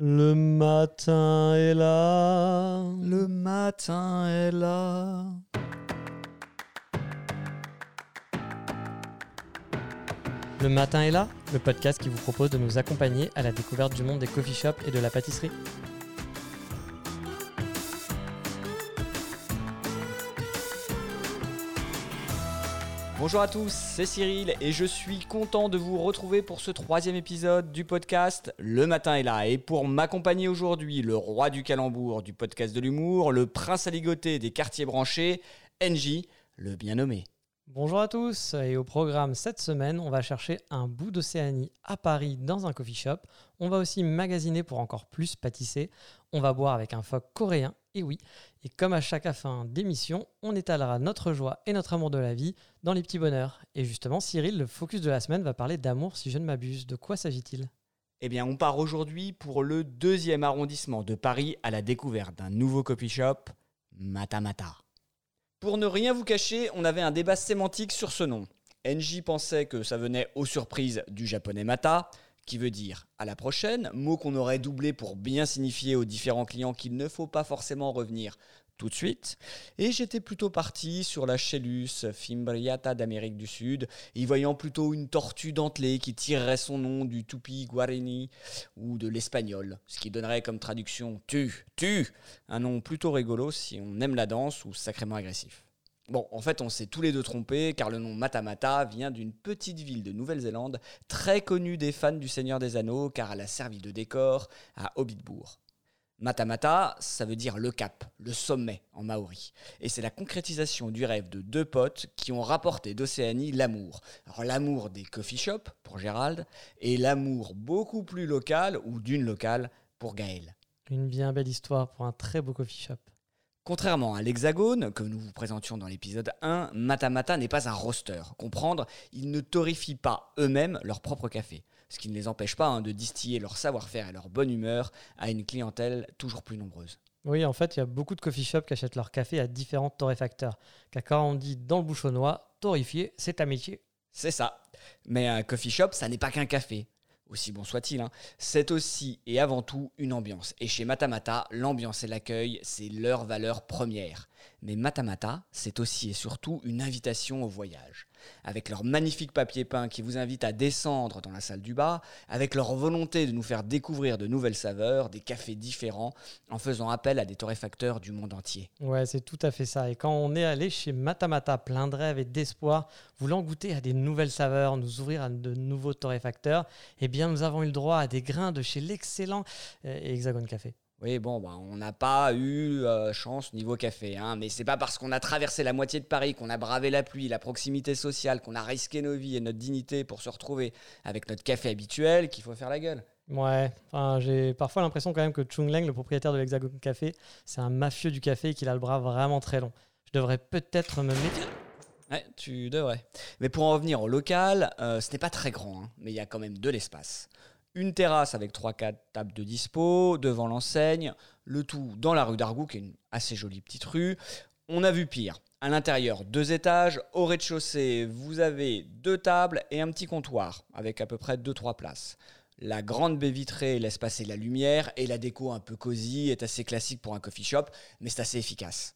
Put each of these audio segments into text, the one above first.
Le matin est là. Le matin est là. Le matin est là, le podcast qui vous propose de nous accompagner à la découverte du monde des coffee shops et de la pâtisserie. Bonjour à tous, c'est Cyril et je suis content de vous retrouver pour ce troisième épisode du podcast Le matin est là. Et pour m'accompagner aujourd'hui, le roi du calembour du podcast de l'humour, le prince à ligoter des quartiers branchés, NJ, le bien nommé. Bonjour à tous et au programme cette semaine, on va chercher un bout d'Océanie à Paris dans un coffee shop. On va aussi magasiner pour encore plus pâtisser. On va boire avec un phoque coréen et oui, et comme à chaque fin d'émission, on étalera notre joie et notre amour de la vie dans les petits bonheurs. Et justement, Cyril, le focus de la semaine va parler d'amour si je ne m'abuse. De quoi s'agit-il? Eh bien, on part aujourd'hui pour le deuxième arrondissement de Paris à la découverte d'un nouveau coffee shop, Matamata. Pour ne rien vous cacher, on avait un débat sémantique sur ce nom. NJ pensait que ça venait aux surprises du japonais Mata, qui veut dire à la prochaine, mot qu'on aurait doublé pour bien signifier aux différents clients qu'il ne faut pas forcément revenir tout de suite. Et j'étais plutôt parti sur la Chellus fimbriata d'Amérique du Sud, y voyant plutôt une tortue dentelée qui tirerait son nom du tupi guarani ou de l'espagnol, ce qui donnerait comme traduction tu, tu, un nom plutôt rigolo si on aime la danse ou sacrément agressif. Bon, en fait, on s'est tous les deux trompés, car le nom Matamata vient d'une petite ville de Nouvelle-Zélande, très connue des fans du Seigneur des Anneaux, car elle a servi de décor à Hobbitbourg. Matamata, ça veut dire le cap, le sommet en maori. Et c'est la concrétisation du rêve de deux potes qui ont rapporté d'Océanie l'amour. L'amour des coffee shops, pour Gérald, et l'amour beaucoup plus local, ou d'une locale, pour Gaël. Une bien belle histoire pour un très beau coffee shop. Contrairement à l'Hexagone, que nous vous présentions dans l'épisode 1, Matamata n'est pas un roster. Comprendre, ils ne torrifient pas eux-mêmes leur propre café. Ce qui ne les empêche pas hein, de distiller leur savoir-faire et leur bonne humeur à une clientèle toujours plus nombreuse. Oui, en fait, il y a beaucoup de coffee shops qui achètent leur café à différents torréfacteurs. Car quand on dit dans le bouchonnois, torréfier, c'est un métier. C'est ça. Mais un coffee shop, ça n'est pas qu'un café aussi bon soit-il, hein, c'est aussi et avant tout une ambiance. Et chez Matamata, l'ambiance et l'accueil, c'est leur valeur première. Mais Matamata, c'est aussi et surtout une invitation au voyage. Avec leur magnifique papier peint qui vous invite à descendre dans la salle du bas, avec leur volonté de nous faire découvrir de nouvelles saveurs, des cafés différents, en faisant appel à des torréfacteurs du monde entier. Ouais, c'est tout à fait ça. Et quand on est allé chez Matamata, plein de rêves et d'espoir, voulant goûter à des nouvelles saveurs, nous ouvrir à de nouveaux torréfacteurs, eh bien nous avons eu le droit à des grains de chez l'excellent euh, Hexagone Café. Oui, bon, bah, on n'a pas eu euh, chance niveau café, hein, mais c'est pas parce qu'on a traversé la moitié de Paris, qu'on a bravé la pluie, la proximité sociale, qu'on a risqué nos vies et notre dignité pour se retrouver avec notre café habituel qu'il faut faire la gueule. Ouais, enfin, j'ai parfois l'impression quand même que Chung Leng, le propriétaire de l'Hexagone Café, c'est un mafieux du café et qu'il a le bras vraiment très long. Je devrais peut-être me méfier. Ouais, tu devrais. Mais pour en revenir au local, euh, ce n'est pas très grand, hein, mais il y a quand même de l'espace une terrasse avec 3-4 tables de dispo, devant l'enseigne, le tout dans la rue d'Argou, qui est une assez jolie petite rue. On a vu pire. À l'intérieur, deux étages. Au rez-de-chaussée, vous avez deux tables et un petit comptoir, avec à peu près 2-3 places. La grande baie vitrée laisse passer la lumière et la déco un peu cosy est assez classique pour un coffee shop, mais c'est assez efficace.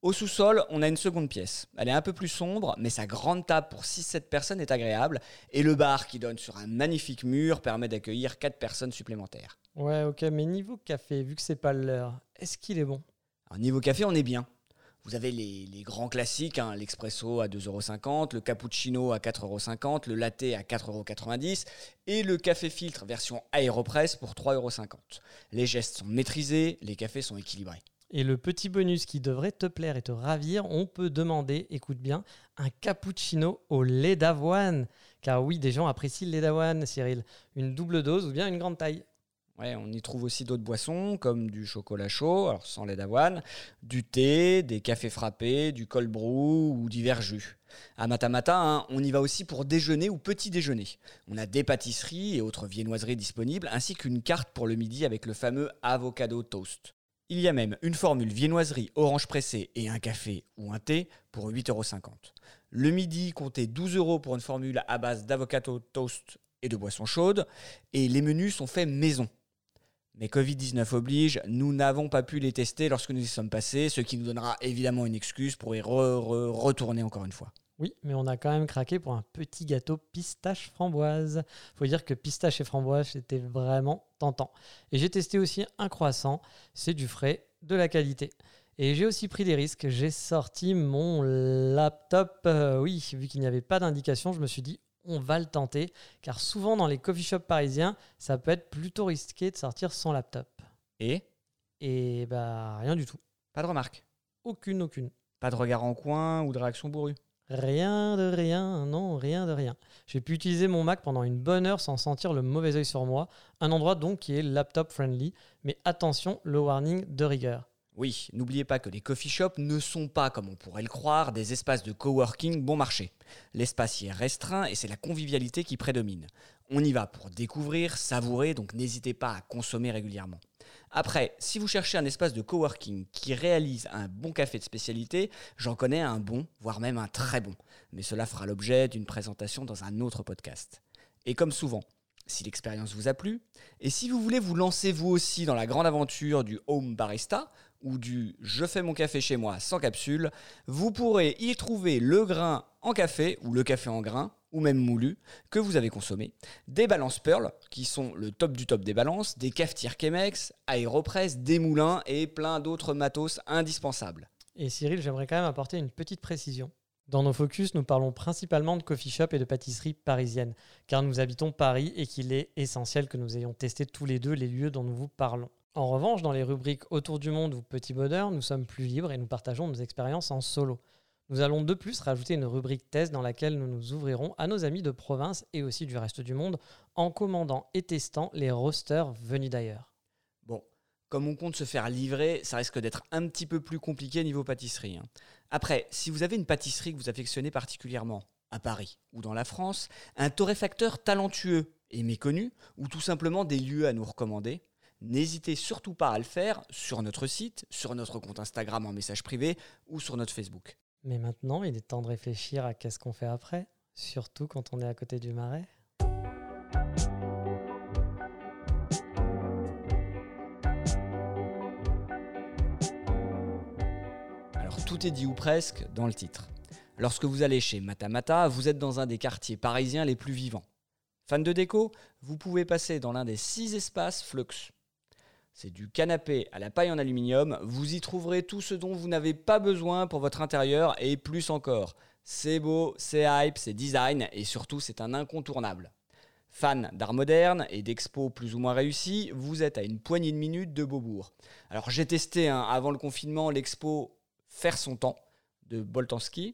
Au sous-sol, on a une seconde pièce. Elle est un peu plus sombre, mais sa grande table pour 6-7 personnes est agréable. Et le bar qui donne sur un magnifique mur permet d'accueillir 4 personnes supplémentaires. Ouais, ok, mais niveau café, vu que c'est pas l'heure, est-ce qu'il est bon? Alors, Niveau café, on est bien. Vous avez les, grands classiques, hein, l'expresso à 2,50€, le cappuccino à 4,50€, le latte à 4,90€ et le café filtre version Aeropress pour 3,50€. Les gestes sont maîtrisés, les cafés sont équilibrés. Et le petit bonus qui devrait te plaire et te ravir, on peut demander, écoute bien, un cappuccino au lait d'avoine. Car oui, des gens apprécient le lait d'avoine, Cyril. Une double dose ou bien une grande taille. Ouais, on y trouve aussi d'autres boissons comme du chocolat chaud, alors sans lait d'avoine, du thé, des cafés frappés, du cold ou divers jus. À Matamata, hein, on y va aussi pour déjeuner ou petit déjeuner. On a des pâtisseries et autres viennoiseries disponibles, ainsi qu'une carte pour le midi avec le fameux avocado toast. Il y a même une formule viennoiserie orange pressée et un café ou un thé pour 8,50€. Le midi, comptez 12 euros pour une formule à base d'avocado toast et de boissons chaudes. Et les menus sont faits maison. Mais Covid-19 oblige, nous n'avons pas pu les tester lorsque nous y sommes passés, ce qui nous donnera évidemment une excuse pour y retourner encore une fois. Oui, mais on a quand même craqué pour un petit gâteau pistache framboise. Faut dire que pistache et framboise, c'était vraiment tentant. Et j'ai testé aussi un croissant, c'est du frais, de la qualité. Et j'ai aussi pris des risques. J'ai sorti mon laptop. Euh, oui, vu qu'il n'y avait pas d'indication, je me suis dit, on va le tenter. Car souvent dans les coffee shops parisiens, ça peut être plutôt risqué de sortir son laptop. Et? Et bah, rien du tout. Pas de remarque Aucune, aucune. Pas de regard en coin ou de réaction bourrue? Rien de rien, non, rien de rien. J'ai pu utiliser mon Mac pendant une bonne heure sans sentir le mauvais œil sur moi. Un endroit donc qui est laptop friendly, mais attention, le warning de rigueur. Oui, n'oubliez pas que les coffee shops ne sont pas, comme on pourrait le croire, des espaces de coworking bon marché. L'espace y est restreint et c'est la convivialité qui prédomine. On y va pour découvrir, savourer, donc n'hésitez pas à consommer régulièrement. Après, si vous cherchez un espace de coworking qui réalise un bon café de spécialité, j'en connais un bon, voire même un très bon. Mais cela fera l'objet d'une présentation dans un autre podcast. Et comme souvent, si l'expérience vous a plu, et si vous voulez vous lancer vous aussi dans la grande aventure du home barista, ou du je fais mon café chez moi sans capsule, vous pourrez y trouver le grain en café ou le café en grain ou même moulu que vous avez consommé, des balances Pearl qui sont le top du top des balances, des cafetières Chemex, Aeropress, des moulins et plein d'autres matos indispensables. Et Cyril, j'aimerais quand même apporter une petite précision. Dans nos focus, nous parlons principalement de coffee shop et de pâtisserie parisienne, car nous habitons Paris et qu'il est essentiel que nous ayons testé tous les deux les lieux dont nous vous parlons. En revanche, dans les rubriques Autour du monde ou Petit bonheur, nous sommes plus libres et nous partageons nos expériences en solo. Nous allons de plus rajouter une rubrique test dans laquelle nous nous ouvrirons à nos amis de province et aussi du reste du monde en commandant et testant les roasters venus d'ailleurs. Bon, comme on compte se faire livrer, ça risque d'être un petit peu plus compliqué niveau pâtisserie. Hein. Après, si vous avez une pâtisserie que vous affectionnez particulièrement, à Paris ou dans la France, un torréfacteur talentueux et méconnu, ou tout simplement des lieux à nous recommander, N'hésitez surtout pas à le faire sur notre site, sur notre compte Instagram en message privé ou sur notre Facebook. Mais maintenant, il est temps de réfléchir à qu'est-ce qu'on fait après, surtout quand on est à côté du marais. Alors tout est dit ou presque dans le titre. Lorsque vous allez chez Matamata, vous êtes dans un des quartiers parisiens les plus vivants. Fan de déco, vous pouvez passer dans l'un des six espaces Flux. C'est du canapé à la paille en aluminium. Vous y trouverez tout ce dont vous n'avez pas besoin pour votre intérieur et plus encore. C'est beau, c'est hype, c'est design et surtout c'est un incontournable. Fan d'art moderne et d'expos plus ou moins réussis, vous êtes à une poignée de minutes de Beaubourg. Alors j'ai testé hein, avant le confinement l'expo Faire son temps de Boltanski.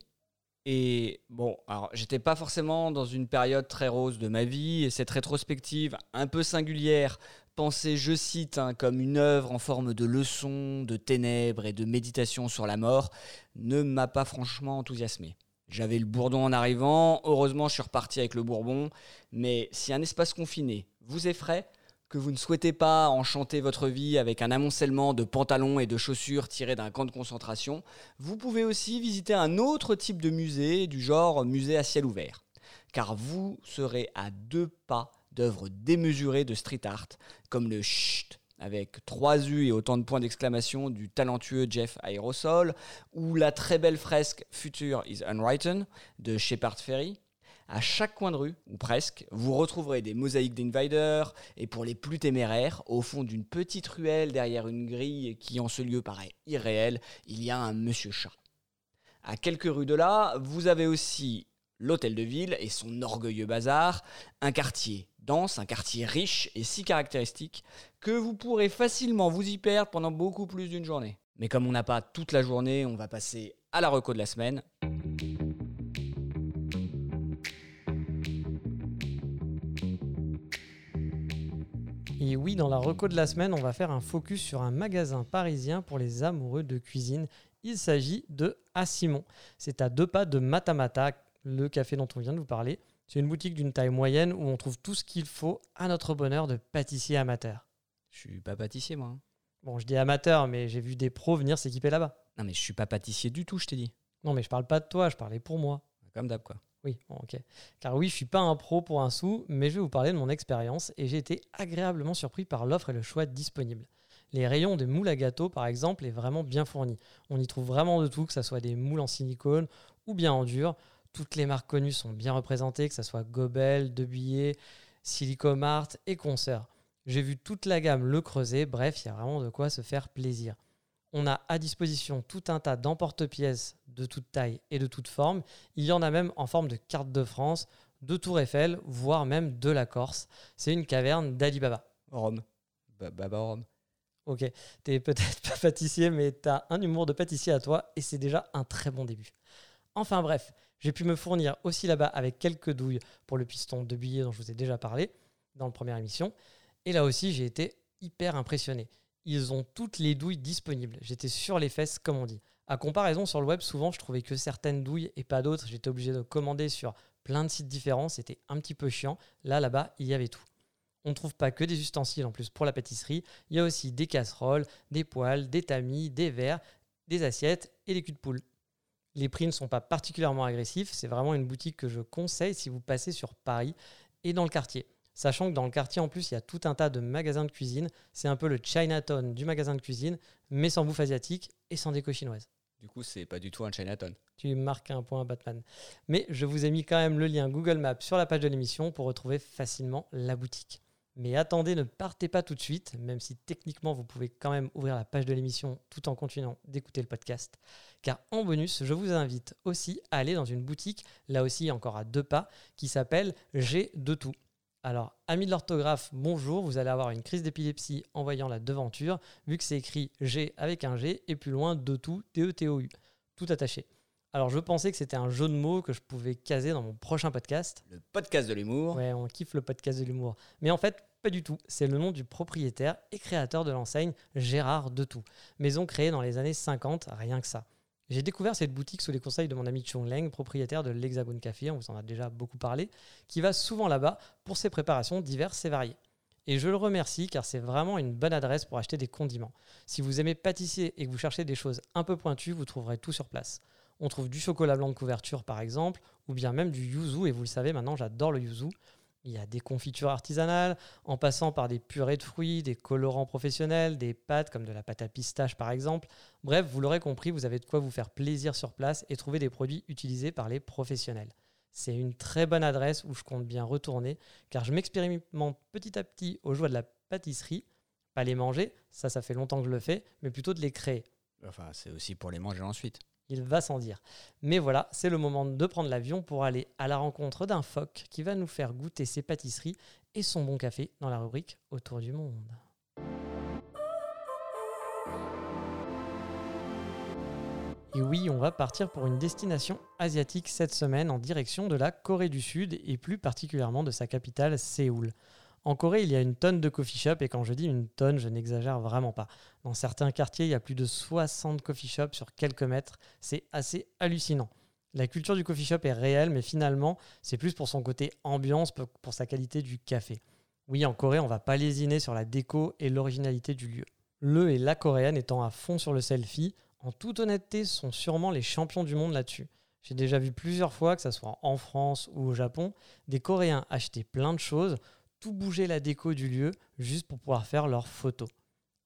Et bon, alors j'étais pas forcément dans une période très rose de ma vie et cette rétrospective un peu singulière pensée, je cite, hein, comme une œuvre en forme de leçon, de ténèbres et de méditation sur la mort, ne m'a pas franchement enthousiasmé. J'avais le bourdon en arrivant, heureusement je suis reparti avec le bourbon, mais si un espace confiné vous effraie, que vous ne souhaitez pas enchanter votre vie avec un amoncellement de pantalons et de chaussures tirés d'un camp de concentration, vous pouvez aussi visiter un autre type de musée, du genre musée à ciel ouvert. Car vous serez à deux pas d'œuvres démesurées de street art, comme le Chut avec trois U et autant de points d'exclamation du talentueux Jeff Aerosol, ou la très belle fresque Future is Unwritten de Shepard Ferry. À chaque coin de rue, ou presque, vous retrouverez des mosaïques d'Invader, et pour les plus téméraires, au fond d'une petite ruelle derrière une grille qui en ce lieu paraît irréelle, il y a un monsieur chat. À quelques rues de là, vous avez aussi l'hôtel de ville et son orgueilleux bazar, un quartier dense, un quartier riche et si caractéristique que vous pourrez facilement vous y perdre pendant beaucoup plus d'une journée. Mais comme on n'a pas toute la journée, on va passer à la reco de la semaine. Et oui, dans la reco de la semaine, on va faire un focus sur un magasin parisien pour les amoureux de cuisine. Il s'agit de Simon. C'est à deux pas de Matamata, le café dont on vient de vous parler. C'est une boutique d'une taille moyenne où on trouve tout ce qu'il faut à notre bonheur de pâtissier amateur. Je suis pas pâtissier, moi. Hein. Bon, je dis amateur, mais j'ai vu des pros venir s'équiper là-bas. Non, mais je suis pas pâtissier du tout, je t'ai dit. Non, mais je parle pas de toi, je parlais pour moi. Comme d'hab, quoi. Oui, ok. Car oui, je suis pas un pro pour un sou, mais je vais vous parler de mon expérience et j'ai été agréablement surpris par l'offre et le choix disponible. Les rayons de moules à gâteau, par exemple, est vraiment bien fourni. On y trouve vraiment de tout, que ce soit des moules en silicone ou bien en dur. Toutes les marques connues sont bien représentées, que ce soit Gobel, Debillet, Silicomart et Concert. J'ai vu toute la gamme Le Creuset, bref, il y a vraiment de quoi se faire plaisir. On a à disposition tout un tas d'emporte-pièces de toute taille et de toute forme. Il y en a même en forme de carte de France, de Tour Eiffel, voire même de la Corse. C'est une caverne d'Alibaba. Rome. Ba- Baba Rome. Ok, t'es peut-être pas pâtissier, mais t'as un humour de pâtissier à toi et c'est déjà un très bon début. Enfin bref, j'ai pu me fournir aussi là-bas avec quelques douilles pour le piston de billets dont je vous ai déjà parlé dans la première émission. Et là aussi, j'ai été hyper impressionné. Ils ont toutes les douilles disponibles. J'étais sur les fesses, comme on dit. À comparaison, sur le web, souvent, je trouvais que certaines douilles et pas d'autres. J'étais obligé de commander sur plein de sites différents. C'était un petit peu chiant. Là, là-bas, il y avait tout. On ne trouve pas que des ustensiles en plus pour la pâtisserie. Il y a aussi des casseroles, des poêles, des tamis, des verres, des assiettes et des culs de poule. Les prix ne sont pas particulièrement agressifs. C'est vraiment une boutique que je conseille si vous passez sur Paris et dans le quartier. Sachant que dans le quartier, en plus, il y a tout un tas de magasins de cuisine. C'est un peu le Chinatown du magasin de cuisine, mais sans bouffe asiatique et sans déco chinoise. Du coup, c'est pas du tout un Chinatown. Tu marques un point Batman. Mais je vous ai mis quand même le lien Google Maps sur la page de l'émission pour retrouver facilement la boutique. Mais attendez, ne partez pas tout de suite, même si techniquement vous pouvez quand même ouvrir la page de l'émission tout en continuant d'écouter le podcast. Car en bonus, je vous invite aussi à aller dans une boutique, là aussi encore à deux pas, qui s'appelle G de tout. Alors, amis de l'orthographe, bonjour, vous allez avoir une crise d'épilepsie en voyant la devanture, vu que c'est écrit G avec un G, et plus loin de tout, T-E-T-O-U, tout attaché. Alors, je pensais que c'était un jeu de mots que je pouvais caser dans mon prochain podcast. Le podcast de l'humour. Ouais, on kiffe le podcast de l'humour. Mais en fait, pas du tout. C'est le nom du propriétaire et créateur de l'enseigne Gérard Detout. Maison créée dans les années 50, rien que ça. J'ai découvert cette boutique sous les conseils de mon ami Chung Leng, propriétaire de l'Hexagone Café, on vous en a déjà beaucoup parlé, qui va souvent là-bas pour ses préparations diverses et variées. Et je le remercie car c'est vraiment une bonne adresse pour acheter des condiments. Si vous aimez pâtissier et que vous cherchez des choses un peu pointues, vous trouverez tout sur place. On trouve du chocolat blanc de couverture par exemple, ou bien même du yuzu, et vous le savez maintenant, j'adore le yuzu. Il y a des confitures artisanales, en passant par des purées de fruits, des colorants professionnels, des pâtes comme de la pâte à pistache par exemple. Bref, vous l'aurez compris, vous avez de quoi vous faire plaisir sur place et trouver des produits utilisés par les professionnels. C'est une très bonne adresse où je compte bien retourner car je m'expérimente petit à petit aux joies de la pâtisserie. Pas les manger, ça ça fait longtemps que je le fais, mais plutôt de les créer. Enfin, c'est aussi pour les manger ensuite. Il va sans dire. Mais voilà, c'est le moment de prendre l'avion pour aller à la rencontre d'un phoque qui va nous faire goûter ses pâtisseries et son bon café dans la rubrique Autour du monde. Et oui, on va partir pour une destination asiatique cette semaine en direction de la Corée du Sud et plus particulièrement de sa capitale Séoul. En Corée, il y a une tonne de coffee shops et quand je dis une tonne, je n'exagère vraiment pas. Dans certains quartiers, il y a plus de 60 coffee shops sur quelques mètres. C'est assez hallucinant. La culture du coffee shop est réelle, mais finalement, c'est plus pour son côté ambiance, pour sa qualité du café. Oui, en Corée, on va pas lésiner sur la déco et l'originalité du lieu. Le et la coréenne étant à fond sur le selfie, en toute honnêteté, sont sûrement les champions du monde là-dessus. J'ai déjà vu plusieurs fois, que ce soit en France ou au Japon, des Coréens acheter plein de choses, tout bouger la déco du lieu, juste pour pouvoir faire leurs photos.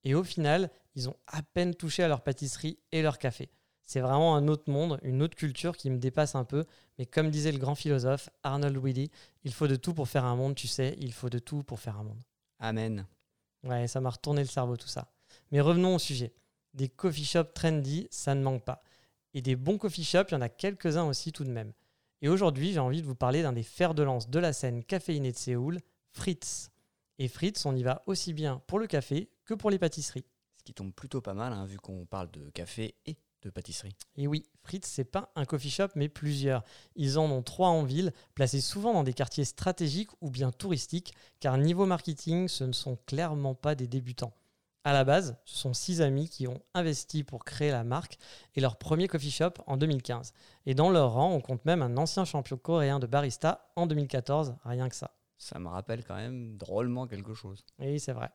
Et au final, ils ont à peine touché à leur pâtisserie et leur café. C'est vraiment un autre monde, une autre culture qui me dépasse un peu. Mais comme disait le grand philosophe Arnold Willy, il faut de tout pour faire un monde, tu sais, il faut de tout pour faire un monde. Amen. Ouais, ça m'a retourné le cerveau tout ça. Mais revenons au sujet. Des coffee shops trendy, ça ne manque pas. Et des bons coffee shops, il y en a quelques-uns aussi tout de même. Et aujourd'hui, j'ai envie de vous parler d'un des fers de lance de la scène caféinée de Séoul, Fritz. Et Fritz, on y va aussi bien pour le café que pour les pâtisseries. Ce qui tombe plutôt pas mal, hein, vu qu'on parle de café et de pâtisserie. Et oui, Fritz, c'est pas un coffee shop, mais plusieurs. Ils en ont trois en ville, placés souvent dans des quartiers stratégiques ou bien touristiques, car niveau marketing, ce ne sont clairement pas des débutants. À la base, ce sont six amis qui ont investi pour créer la marque et leur premier coffee shop en 2015. Et dans leur rang, on compte même un ancien champion coréen de barista en 2014, rien que ça. Ça me rappelle quand même drôlement quelque chose. Oui, c'est vrai.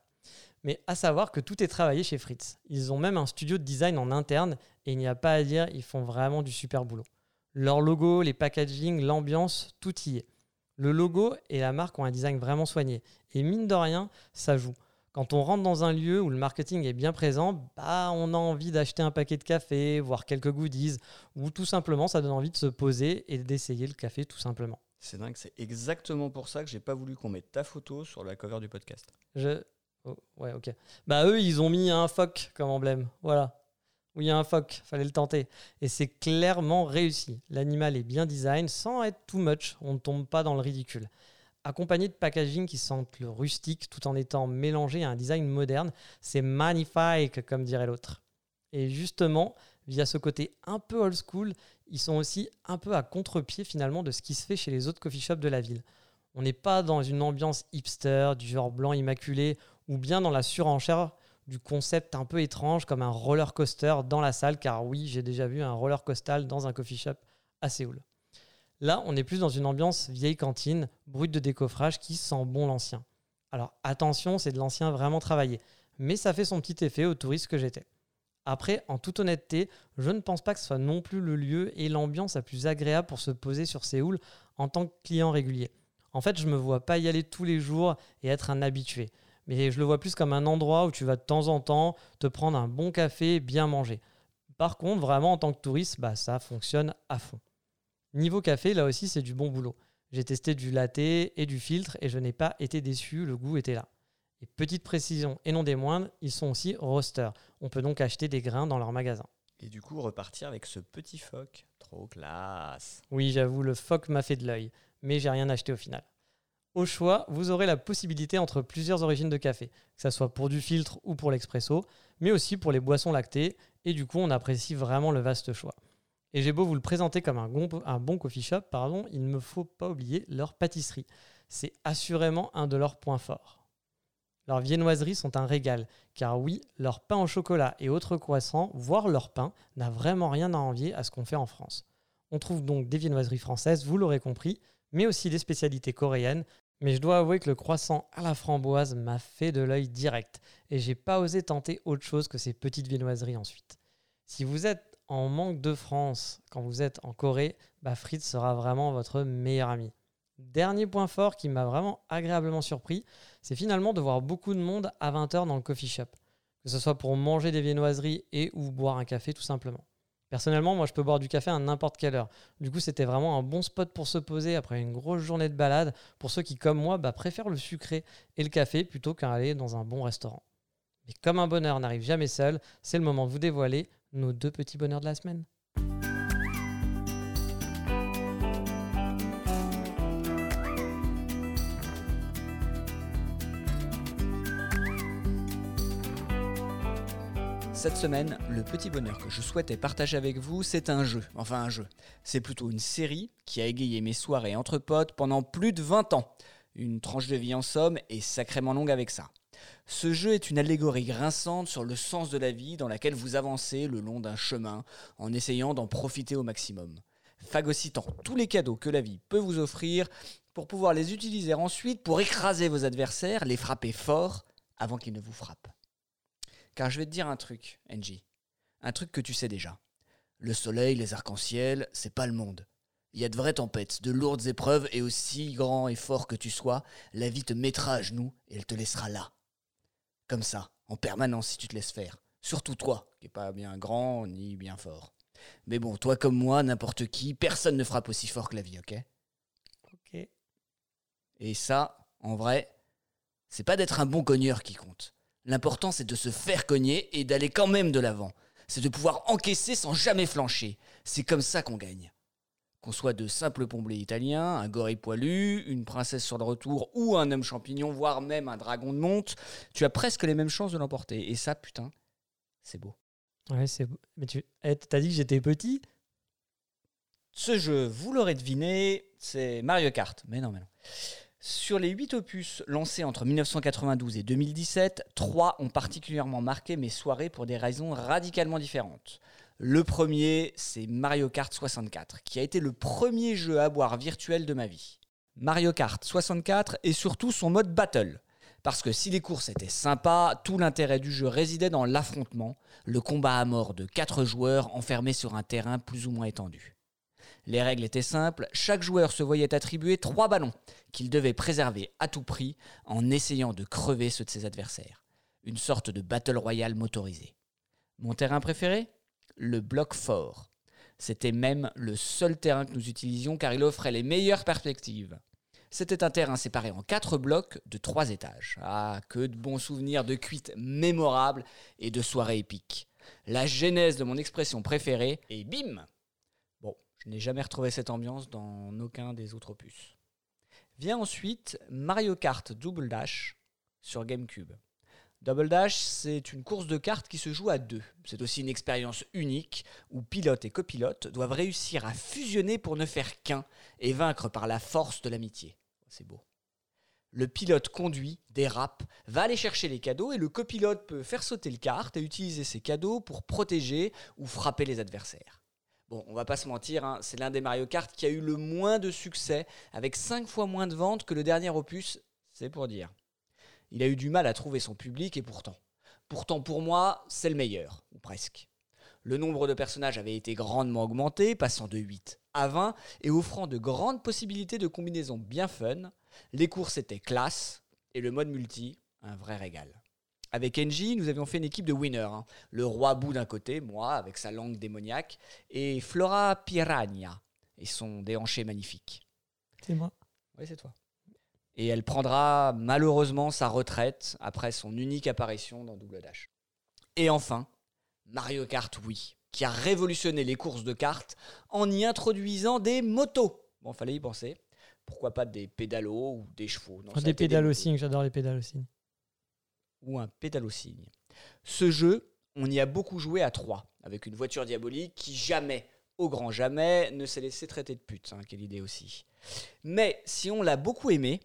Mais à savoir que tout est travaillé chez Fritz. Ils ont même un studio de design en interne et il n'y a pas à dire, ils font vraiment du super boulot. Leur logo, les packaging, l'ambiance, tout y est. Le logo et la marque ont un design vraiment soigné. Et mine de rien, ça joue. Quand on rentre dans un lieu où le marketing est bien présent, bah, on a envie d'acheter un paquet de café, voir quelques goodies, ou tout simplement ça donne envie de se poser et d'essayer le café tout simplement. C'est dingue, c'est exactement pour ça que j'ai pas voulu qu'on mette ta photo sur la cover du podcast. Je... Oh, ouais, ok. Bah eux, ils ont mis un phoque comme emblème. Voilà. Oui, un phoque, fallait le tenter. Et c'est clairement réussi. L'animal est bien design sans être too much, on ne tombe pas dans le ridicule. Accompagné de packaging qui sentent le rustique tout en étant mélangé à un design moderne, c'est magnifique, comme dirait l'autre. Et justement, via ce côté un peu old school, ils sont aussi un peu à contre-pied finalement de ce qui se fait chez les autres coffee shops de la ville. On n'est pas dans une ambiance hipster, du genre blanc immaculé, ou bien dans la surenchère du concept un peu étrange comme un roller coaster dans la salle, car oui, j'ai déjà vu un roller coaster dans un coffee shop à Séoul. Là, on est plus dans une ambiance vieille cantine, brute de décoffrage qui sent bon l'ancien. Alors attention, c'est de l'ancien vraiment travaillé, mais ça fait son petit effet au touriste que j'étais. Après, en toute honnêteté, je ne pense pas que ce soit non plus le lieu et l'ambiance la plus agréable pour se poser sur Séoul en tant que client régulier. En fait, je ne me vois pas y aller tous les jours et être un habitué. Mais je le vois plus comme un endroit où tu vas de temps en temps te prendre un bon café, bien manger. Par contre, vraiment en tant que touriste, bah, ça fonctionne à fond. Niveau café, là aussi, c'est du bon boulot. J'ai testé du latte et du filtre et je n'ai pas été déçu, le goût était là. Et petite précision, et non des moindres, ils sont aussi roasters. On peut donc acheter des grains dans leur magasin. Et du coup, repartir avec ce petit phoque. Trop classe. Oui, j'avoue, le phoque m'a fait de l'œil, mais j'ai rien acheté au final. Au choix, vous aurez la possibilité entre plusieurs origines de café, que ce soit pour du filtre ou pour l'expresso, mais aussi pour les boissons lactées, et du coup, on apprécie vraiment le vaste choix. Et j'ai beau vous le présenter comme un bon, un bon coffee shop, pardon, il ne me faut pas oublier leur pâtisserie. C'est assurément un de leurs points forts. Leurs viennoiseries sont un régal, car oui, leur pain au chocolat et autres croissants, voire leur pain, n'a vraiment rien à envier à ce qu'on fait en France. On trouve donc des viennoiseries françaises, vous l'aurez compris, mais aussi des spécialités coréennes. Mais je dois avouer que le croissant à la framboise m'a fait de l'œil direct, et j'ai pas osé tenter autre chose que ces petites viennoiseries ensuite. Si vous êtes en manque de France quand vous êtes en Corée, bah Fritz sera vraiment votre meilleur ami. Dernier point fort qui m'a vraiment agréablement surpris, c'est finalement de voir beaucoup de monde à 20h dans le coffee shop. Que ce soit pour manger des viennoiseries et ou boire un café tout simplement. Personnellement, moi je peux boire du café à n'importe quelle heure. Du coup, c'était vraiment un bon spot pour se poser après une grosse journée de balade pour ceux qui, comme moi, bah, préfèrent le sucré et le café plutôt qu'à aller dans un bon restaurant. Mais comme un bonheur n'arrive jamais seul, c'est le moment de vous dévoiler nos deux petits bonheurs de la semaine. Cette semaine, le petit bonheur que je souhaitais partager avec vous, c'est un jeu. Enfin un jeu. C'est plutôt une série qui a égayé mes soirées entre potes pendant plus de 20 ans. Une tranche de vie en somme et sacrément longue avec ça. Ce jeu est une allégorie grinçante sur le sens de la vie dans laquelle vous avancez le long d'un chemin en essayant d'en profiter au maximum. Phagocytant tous les cadeaux que la vie peut vous offrir pour pouvoir les utiliser ensuite pour écraser vos adversaires, les frapper fort avant qu'ils ne vous frappent. Car je vais te dire un truc, Angie. Un truc que tu sais déjà. Le soleil, les arcs-en-ciel, c'est pas le monde. Il y a de vraies tempêtes, de lourdes épreuves, et aussi grand et fort que tu sois, la vie te mettra à genoux et elle te laissera là. Comme ça, en permanence si tu te laisses faire. Surtout toi, qui n'es pas bien grand ni bien fort. Mais bon, toi comme moi, n'importe qui, personne ne frappe aussi fort que la vie, ok? Ok. Et ça, en vrai, c'est pas d'être un bon cogneur qui compte. L'important, c'est de se faire cogner et d'aller quand même de l'avant. C'est de pouvoir encaisser sans jamais flancher. C'est comme ça qu'on gagne. Qu'on soit de simples pomblés italiens, un gorille poilu, une princesse sur le retour ou un homme champignon, voire même un dragon de monte, tu as presque les mêmes chances de l'emporter. Et ça, putain, c'est beau. Ouais, c'est beau. Mais tu eh, t'as dit que j'étais petit? Ce jeu, vous l'aurez deviné, c'est Mario Kart. Mais non, mais non. Sur les 8 opus lancés entre 1992 et 2017, 3 ont particulièrement marqué mes soirées pour des raisons radicalement différentes. Le premier, c'est Mario Kart 64, qui a été le premier jeu à boire virtuel de ma vie. Mario Kart 64 et surtout son mode battle. Parce que si les courses étaient sympas, tout l'intérêt du jeu résidait dans l'affrontement, le combat à mort de 4 joueurs enfermés sur un terrain plus ou moins étendu. Les règles étaient simples, chaque joueur se voyait attribuer trois ballons qu'il devait préserver à tout prix en essayant de crever ceux de ses adversaires. Une sorte de battle royale motorisé. Mon terrain préféré? Le bloc fort. C'était même le seul terrain que nous utilisions car il offrait les meilleures perspectives. C'était un terrain séparé en quatre blocs de trois étages. Ah, que de bons souvenirs de cuites mémorables et de soirées épiques. La genèse de mon expression préférée, et bim je n'ai jamais retrouvé cette ambiance dans aucun des autres opus. Vient ensuite Mario Kart Double Dash sur GameCube. Double Dash, c'est une course de cartes qui se joue à deux. C'est aussi une expérience unique où pilote et copilote doivent réussir à fusionner pour ne faire qu'un et vaincre par la force de l'amitié. C'est beau. Le pilote conduit, dérape, va aller chercher les cadeaux et le copilote peut faire sauter le kart et utiliser ses cadeaux pour protéger ou frapper les adversaires. Bon, on va pas se mentir, hein, c'est l'un des Mario Kart qui a eu le moins de succès, avec 5 fois moins de ventes que le dernier opus, c'est pour dire. Il a eu du mal à trouver son public et pourtant. Pourtant pour moi, c'est le meilleur, ou presque. Le nombre de personnages avait été grandement augmenté, passant de 8 à 20 et offrant de grandes possibilités de combinaisons bien fun. Les courses étaient classe et le mode multi, un vrai régal. Avec Engie, nous avions fait une équipe de winners. hein. Le roi Bou d'un côté, moi, avec sa langue démoniaque, et Flora Piranha et son déhanché magnifique. C'est moi. Oui, c'est toi. Et elle prendra malheureusement sa retraite après son unique apparition dans Double Dash. Et enfin, Mario Kart Wii, qui a révolutionné les courses de cartes en y introduisant des motos. Bon, fallait y penser. Pourquoi pas des pédalos ou des chevaux? Non, des pédales au motos. signe, j'adore les pédales au signe. Ou un pédalo-cygne. Ce jeu, on y a beaucoup joué à trois, avec une voiture diabolique qui jamais, au grand jamais, ne s'est laissé traiter de pute. hein, quelle idée aussi. Mais si on l'a beaucoup aimé,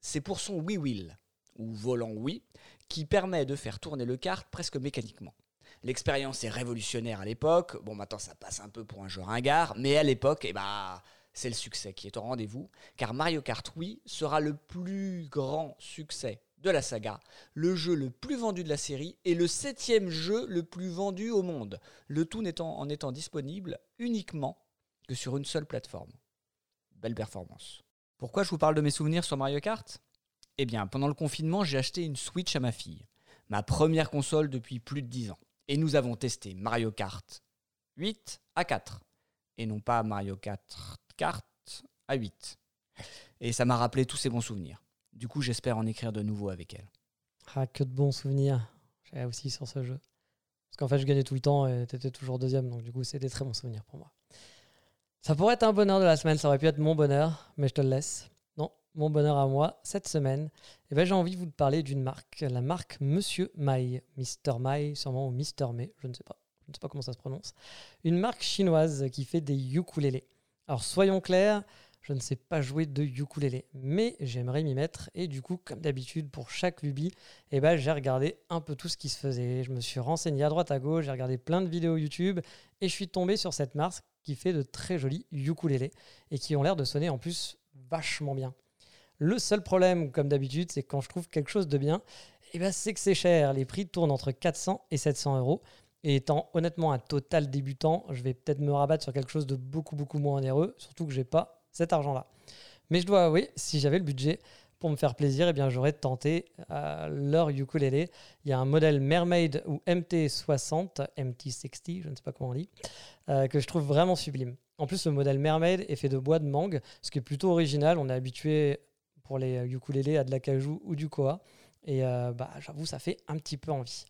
c'est pour son Wii Wheel, ou volant Wii, qui permet de faire tourner le kart presque mécaniquement. L'expérience est révolutionnaire à l'époque. Bon, maintenant ça passe un peu pour un jeu ringard, mais à l'époque, eh ben, c'est le succès qui est au rendez-vous, car Mario Kart Wii sera le plus grand succès de la saga, le jeu le plus vendu de la série et le septième jeu le plus vendu au monde, le tout n'étant, en étant disponible uniquement que sur une seule plateforme. Belle performance. Pourquoi je vous parle de mes souvenirs sur Mario Kart? Eh bien, pendant le confinement, j'ai acheté une Switch à ma fille, ma première console depuis plus de 10 ans. Et nous avons testé Mario Kart 8 à 4, et non pas Mario Kart Kart à 8. Et ça m'a rappelé tous ces bons souvenirs. Du coup, j'espère en écrire de nouveaux avec elle. Ah, que de bons souvenirs. J'ai aussi sur ce jeu. Parce qu'en fait, je gagnais tout le temps et t'étais toujours deuxième. Donc, du coup, c'était très bons souvenirs pour moi. Ça pourrait être un bonheur de la semaine. Ça aurait pu être mon bonheur, mais je te le laisse. Non, mon bonheur à moi, cette semaine, eh ben, j'ai envie de vous parler d'une marque. La marque Monsieur Mai. Mr. Mai, sûrement, ou Mr. Mai, je ne sais pas. Je ne sais pas comment ça se prononce. Une marque chinoise qui fait des ukulélés. Alors, soyons clairs, je ne sais pas jouer de ukulélé, mais j'aimerais m'y mettre. Et du coup, comme d'habitude, pour chaque lubie, eh ben, j'ai regardé un peu tout ce qui se faisait. Je me suis renseigné à droite à gauche, j'ai regardé plein de vidéos YouTube et je suis tombé sur cette marque qui fait de très jolis ukulélés et qui ont l'air de sonner en plus vachement bien. Le seul problème, comme d'habitude, c'est quand je trouve quelque chose de bien, eh ben, c'est que c'est cher. Les prix tournent entre 400 et 700 euros. Et étant honnêtement un total débutant, je vais peut-être me rabattre sur quelque chose de beaucoup beaucoup moins onéreux, surtout que j'ai pas cet argent-là. Mais je dois avouer, si j'avais le budget pour me faire plaisir, eh bien j'aurais tenté euh, leur ukulélé. Il y a un modèle Mermaid ou MT60, MT60, je ne sais pas comment on dit, euh, que je trouve vraiment sublime. En plus, le modèle Mermaid est fait de bois de mangue, ce qui est plutôt original. On est habitué pour les ukulélés à de l'acajou ou du koa. Et euh, bah, j'avoue, ça fait un petit peu envie.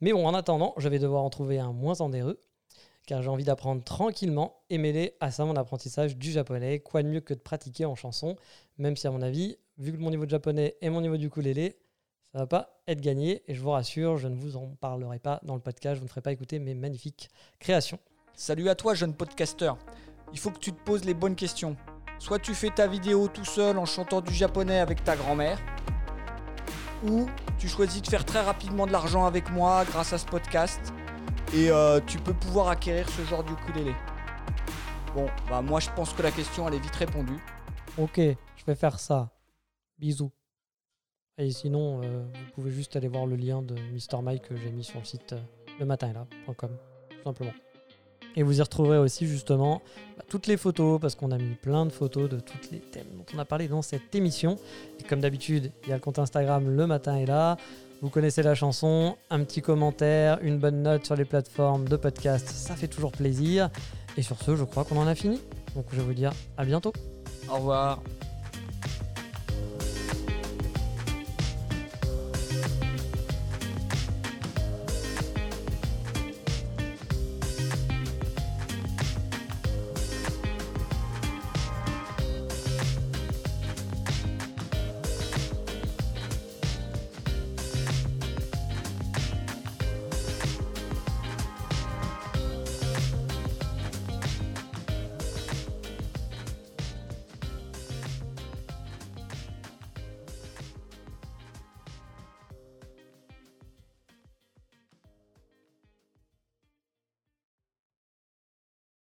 Mais bon, en attendant, je vais devoir en trouver un moins endéreux, car j'ai envie d'apprendre tranquillement et mêler à ça mon apprentissage du japonais. Quoi de mieux que de pratiquer en chanson, même si à mon avis, vu que mon niveau de japonais et mon niveau du ukulélé, ça va pas être gagné. Et je vous rassure, je ne vous en parlerai pas dans le podcast, je vous ne ferai pas écouter mes magnifiques créations. Salut à toi, jeune podcasteur. Il faut que tu te poses les bonnes questions. Soit tu fais ta vidéo tout seul en chantant du japonais avec ta grand-mère, ou tu choisis de faire très rapidement de l'argent avec moi grâce à ce podcast, et euh, tu peux pouvoir acquérir ce genre d'ukulélé. Bon, bah moi je pense que la question elle est vite répondue. Ok, je vais faire ça. Bisous. Et sinon, euh, vous pouvez juste aller voir le lien de Mr. Mike que j'ai mis sur le site euh, le matin tout simplement. Et vous y retrouverez aussi justement bah, toutes les photos, parce qu'on a mis plein de photos de tous les thèmes dont on a parlé dans cette émission. Et comme d'habitude, il y a le compte Instagram Le Matin est là. Vous connaissez la chanson, un petit commentaire, une bonne note sur les plateformes de podcast, ça fait toujours plaisir. Et sur ce, je crois qu'on en a fini. Donc je vais vous dire à bientôt. Au revoir.